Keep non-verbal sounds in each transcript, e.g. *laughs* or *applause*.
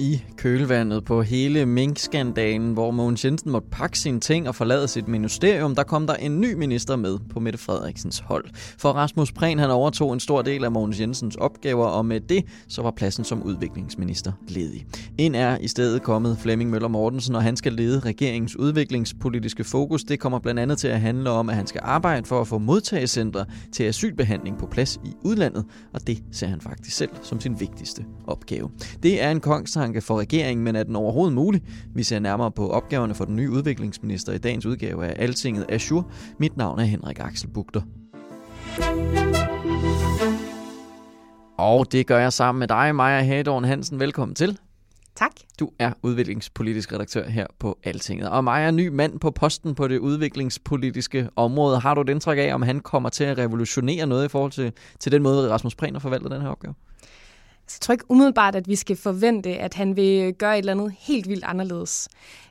I kølvandet på hele minkskandalen, hvor Mogens Jensen måtte pakke sine ting og forlade sit ministerium, der kom der en ny minister med på Mette Frederiksens hold. For Rasmus Prehn han overtog en stor del af Mogens Jensens opgaver, og med det så var pladsen som udviklingsminister ledig. Ind er i stedet kommet Flemming Møller Mortensen, og han skal lede regeringens udviklingspolitiske fokus. Det kommer blandt andet til at handle om, at han skal arbejde for at få modtagecentre til asylbehandling på plads i udlandet, og det ser han faktisk selv som sin vigtigste opgave. Det er en kongstanke for regeringen, men er den overhovedet mulig? Vi ser nærmere på opgaverne for den nye udviklingsminister i dagens udgave af Altinget Azure. Mit navn er Henrik Axel Bugter. Og det gør jeg sammen med dig, Maja Hadorn Hansen. Velkommen til. Tak. Du er udviklingspolitisk redaktør her på Altinget. Og Maja er ny mand på posten på det udviklingspolitiske område. Har du et indtryk af, om han kommer til at revolutionere noget i forhold til, til den måde, Rasmus Prehn har forvaltet den her opgave? Jeg tror ikke umiddelbart, at vi skal forvente, at han vil gøre et eller andet helt vildt anderledes.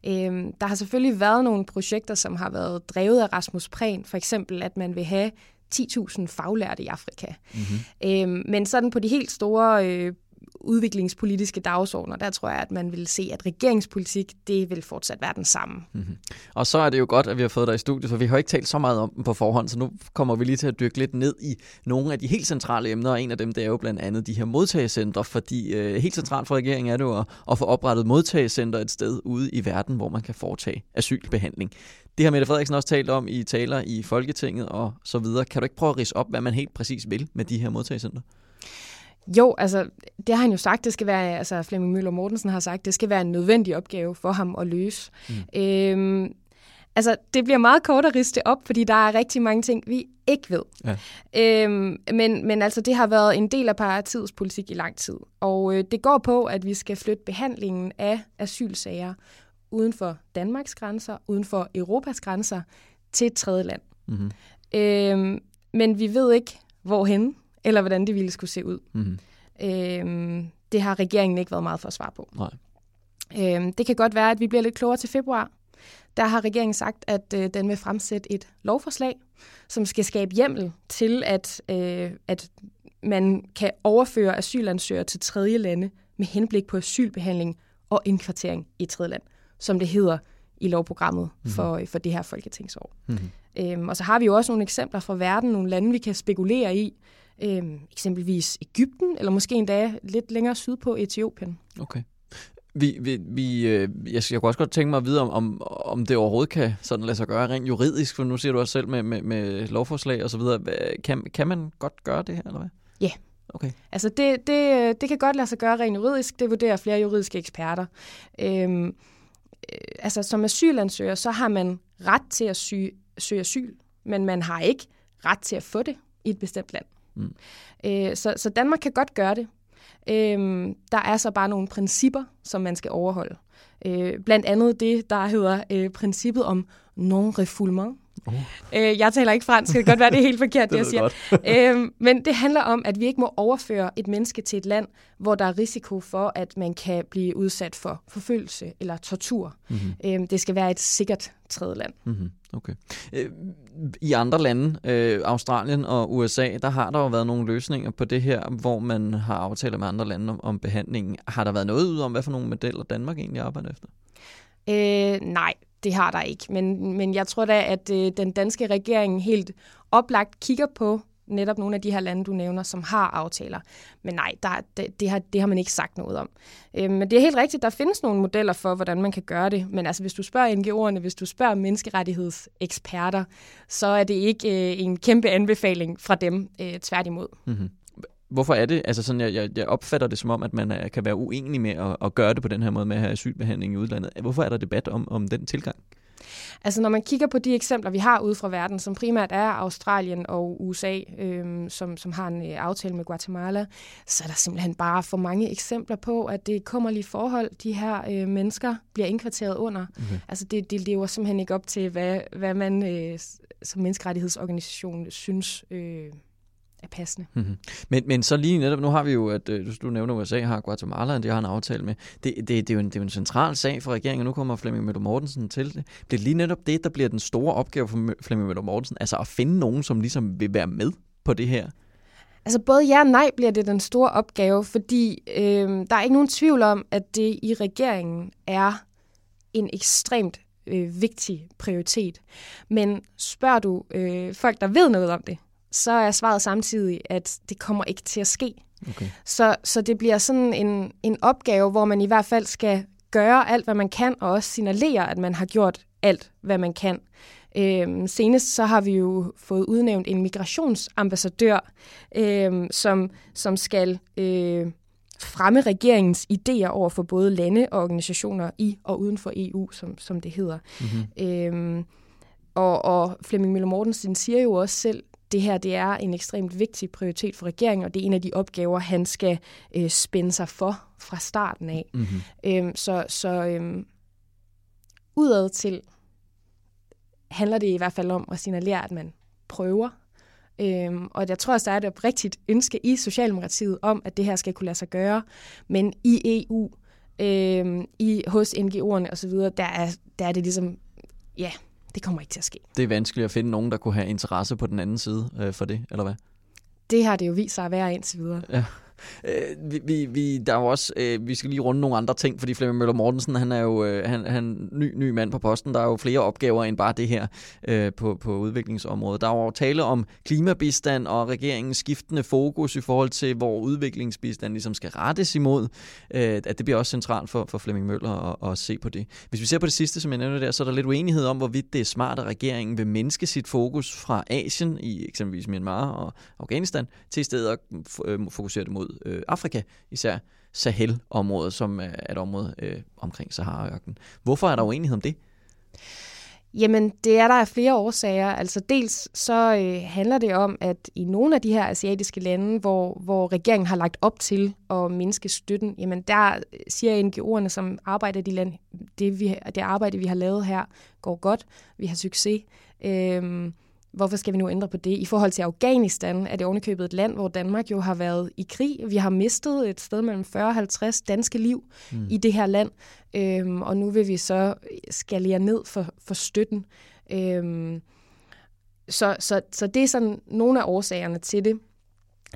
Øhm, der har selvfølgelig været nogle projekter, som har været drevet af Rasmus Prehn. For eksempel, at man vil have 10.000 faglærte i Afrika. Mm-hmm. Øhm, men sådan på de helt store øh, udviklingspolitiske dagsordner, der tror jeg, at man vil se, at regeringspolitik, det vil fortsat være den samme. Mm-hmm. Og så er det jo godt, at vi har fået dig i studiet, for vi har ikke talt så meget om dem på forhånd, så nu kommer vi lige til at dykke lidt ned i nogle af de helt centrale emner, og en af dem, det er jo blandt andet de her modtagecentre, fordi øh, helt centralt for regeringen er det jo at, at få oprettet modtagecenter et sted ude i verden, hvor man kan foretage asylbehandling. Det har Mette Frederiksen også talt om i taler i Folketinget og så videre. Kan du ikke prøve at rise op, hvad man helt præcis vil med de her modtagecenter? Jo, altså, det har han jo sagt, det skal være, altså Flemming Møller Mortensen har sagt, det skal være en nødvendig opgave for ham at løse. Mm. Øhm, altså, det bliver meget kort at riste op, fordi der er rigtig mange ting, vi ikke ved. Ja. Øhm, men, men altså, det har været en del af partiets politik i lang tid. Og øh, det går på, at vi skal flytte behandlingen af asylsager uden for Danmarks grænser, uden for Europas grænser, til et tredje land. Mm-hmm. Øhm, men vi ved ikke, hvorhen eller hvordan det ville skulle se ud. Mm-hmm. Øhm, det har regeringen ikke været meget for at svare på. Nej. Øhm, det kan godt være, at vi bliver lidt klogere til februar. Der har regeringen sagt, at øh, den vil fremsætte et lovforslag, som skal skabe hjemmel til, at, øh, at man kan overføre asylansøgere til tredje lande med henblik på asylbehandling og indkvartering i tredje land, som det hedder i lovprogrammet mm-hmm. for, for det her folketingsår. Mm-hmm. Øhm, og så har vi jo også nogle eksempler fra verden, nogle lande, vi kan spekulere i, øhm, eksempelvis Ægypten, eller måske endda lidt længere sydpå Etiopien. Okay. Vi, vi, vi, øh, jeg, jeg kunne også godt tænke mig at vide, om, om, om det overhovedet kan sådan lade sig gøre rent juridisk, for nu siger du også selv med, med, med lovforslag og så videre. Kan, kan man godt gøre det her, eller hvad? Ja. Yeah. Okay. Altså det, det, det kan godt lade sig gøre rent juridisk. Det vurderer flere juridiske eksperter. Øhm, øh, altså som asylansøger, så har man ret til at sy, søge asyl, men man har ikke ret til at få det i et bestemt land. Mm. Øh, så, så Danmark kan godt gøre det. Øh, der er så bare nogle principper, som man skal overholde. Øh, blandt andet det, der hedder øh, princippet om non-refoulement. Oh. Øh, jeg taler ikke fransk, det kan godt være, det er helt forkert, *laughs* det, det jeg siger. *laughs* øh, men det handler om, at vi ikke må overføre et menneske til et land, hvor der er risiko for, at man kan blive udsat for forfølgelse eller tortur. Mm-hmm. Øh, det skal være et sikkert tredje land. Mm-hmm. Okay. Øh, I andre lande, øh, Australien og USA, der har der jo været nogle løsninger på det her, hvor man har aftaler med andre lande om, om behandlingen. Har der været noget ud om, hvad for nogle modeller Danmark egentlig arbejder efter? Øh, nej, det har der ikke. Men, men jeg tror da, at øh, den danske regering helt oplagt kigger på netop nogle af de her lande, du nævner, som har aftaler. Men nej, der, det, det, har, det har man ikke sagt noget om. Øh, men det er helt rigtigt, der findes nogle modeller for, hvordan man kan gøre det. Men altså, hvis du spørger NGO'erne, hvis du spørger menneskerettighedseksperter, så er det ikke øh, en kæmpe anbefaling fra dem, øh, tværtimod. Mm-hmm. Hvorfor er det? Altså sådan, jeg, jeg opfatter det som om, at man er, kan være uenig med at, at gøre det på den her måde med at have asylbehandling i udlandet. Hvorfor er der debat om, om den tilgang? Altså når man kigger på de eksempler, vi har ude fra verden, som primært er Australien og USA, øhm, som, som har en øh, aftale med Guatemala, så er der simpelthen bare for mange eksempler på, at det kommer lige forhold, de her øh, mennesker bliver indkvarteret under. Okay. Altså det, det lever simpelthen ikke op til, hvad, hvad man øh, som menneskerettighedsorganisation synes øh, er passende. Mm-hmm. Men, men så lige netop, nu har vi jo, at øh, du, du nævner USA har Guatemala, de har en aftale med. Det, det, det, er jo en, det er jo en central sag for regeringen, og nu kommer Flemming Møller Mortensen til det. Det er lige netop det, der bliver den store opgave for Flemming Møller Mortensen, altså at finde nogen, som ligesom vil være med på det her. Altså både ja og nej bliver det den store opgave, fordi øh, der er ikke nogen tvivl om, at det i regeringen er en ekstremt øh, vigtig prioritet. Men spørger du øh, folk, der ved noget om det, så er svaret samtidig, at det kommer ikke til at ske. Okay. Så, så det bliver sådan en, en opgave, hvor man i hvert fald skal gøre alt, hvad man kan, og også signalere, at man har gjort alt, hvad man kan. Øhm, senest så har vi jo fået udnævnt en migrationsambassadør, øhm, som, som skal øh, fremme regeringens idéer over for både lande og organisationer i og uden for EU, som, som det hedder. Mm-hmm. Øhm, og, og Flemming Møller Mortensen siger jo også selv, det her det er en ekstremt vigtig prioritet for regeringen, og det er en af de opgaver, han skal øh, spænde sig for fra starten af. Mm-hmm. Øhm, så så øhm, udad til handler det i hvert fald om at signalere, at man prøver. Øhm, og jeg tror også, der er et oprigtigt ønske i Socialdemokratiet om, at det her skal kunne lade sig gøre. Men i EU, øhm, i, hos NGO'erne osv., der er, der er det ligesom, ja, det kommer ikke til at ske. Det er vanskeligt at finde nogen, der kunne have interesse på den anden side øh, for det, eller hvad? Det har det jo vist sig at være indtil videre. Ja. Øh, vi, vi, vi, der er jo også, øh, vi skal lige runde nogle andre ting, fordi Flemming Møller Mortensen, han er jo øh, han, han, ny, ny mand på posten. Der er jo flere opgaver end bare det her øh, på, på udviklingsområdet. Der er jo tale om klimabistand og regeringens skiftende fokus i forhold til, hvor udviklingsbistand ligesom skal rettes imod. Øh, at det bliver også centralt for, for Flemming Møller at, at se på det. Hvis vi ser på det sidste, som jeg nævnte der, så er der lidt uenighed om, hvorvidt det er smart, at regeringen vil mindske sit fokus fra Asien i eksempelvis Myanmar og Afghanistan til i stedet at øh, fokusere det mod mod øh, Afrika, især Sahel-området, som er et område øh, omkring Sahara-ørkenen. Hvorfor er der uenighed om det? Jamen, det er der af flere årsager. Altså dels så øh, handler det om, at i nogle af de her asiatiske lande, hvor, hvor regeringen har lagt op til at mindske støtten, jamen der øh, siger NGO'erne, som arbejder i de lande, det, vi, det arbejde, vi har lavet her, går godt. Vi har succes. Øh, Hvorfor skal vi nu ændre på det? I forhold til Afghanistan er det ovenikøbet et land, hvor Danmark jo har været i krig. Vi har mistet et sted mellem 40 og 50 danske liv mm. i det her land, øhm, og nu vil vi så skalere ned for, for støtten. Øhm, så, så, så det er sådan nogle af årsagerne til det.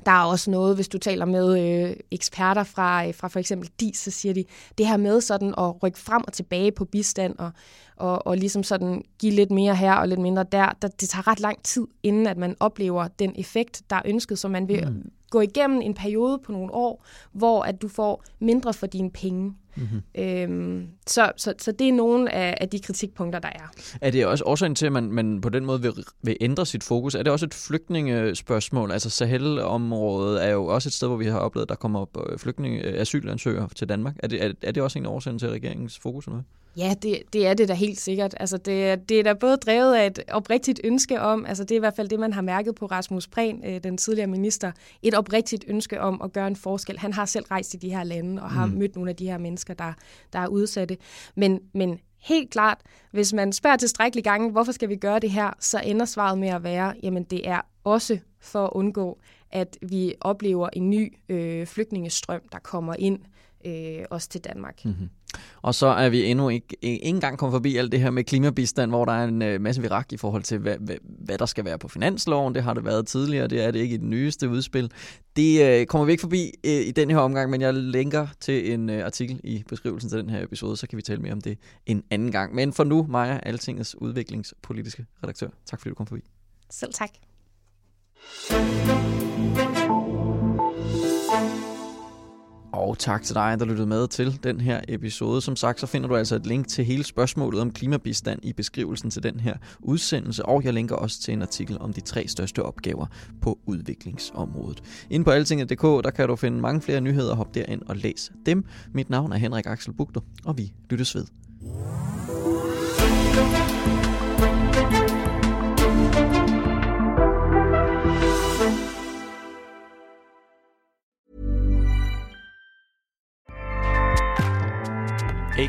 Der er også noget, hvis du taler med øh, eksperter fra, øh, fra for eksempel DIS, så siger de, det her med sådan at rykke frem og tilbage på bistand og, og, og ligesom sådan give lidt mere her og lidt mindre der, der, det tager ret lang tid, inden at man oplever den effekt, der er ønsket, så man vil mm. gå igennem en periode på nogle år, hvor at du får mindre for dine penge. Mm-hmm. Øhm, så, så, så det er nogle af, af de kritikpunkter, der er. Er det også årsagen til, at man, man på den måde vil, vil ændre sit fokus? Er det også et flygtningespørgsmål? Altså Sahel-området er jo også et sted, hvor vi har oplevet, at der kommer øh, flygtninge, øh, asylansøgere til Danmark. Er det, er, er det også en årsag til regeringens fokus? Eller Ja, det, det er det da helt sikkert. Altså, det, det er da både drevet af et oprigtigt ønske om, altså det er i hvert fald det, man har mærket på Rasmus Prehn, øh, den tidligere minister, et oprigtigt ønske om at gøre en forskel. Han har selv rejst i de her lande og har mm. mødt nogle af de her mennesker, der, der er udsatte. Men, men helt klart, hvis man spørger tilstrækkeligt gange, hvorfor skal vi gøre det her, så ender svaret med at være, jamen det er også for at undgå, at vi oplever en ny øh, flygtningestrøm, der kommer ind øh, også til Danmark. Mm-hmm. Og så er vi endnu ikke, ikke engang kommet forbi alt det her med klimabistand, hvor der er en øh, masse virak i forhold til, hvad, hvad, hvad der skal være på finansloven. Det har det været tidligere, det er det ikke i det nyeste udspil. Det øh, kommer vi ikke forbi øh, i den her omgang, men jeg linker til en øh, artikel i beskrivelsen til den her episode, så kan vi tale mere om det en anden gang. Men for nu, Maja, Altingets udviklingspolitiske redaktør. Tak fordi du kom forbi. Selv tak. Og tak til dig, der lyttede med til den her episode. Som sagt, så finder du altså et link til hele spørgsmålet om klimabistand i beskrivelsen til den her udsendelse, og jeg linker også til en artikel om de tre største opgaver på udviklingsområdet. Inde på altinget.dk, der kan du finde mange flere nyheder, hop derind og læs dem. Mit navn er Henrik Axel Bugter, og vi lyttes ved.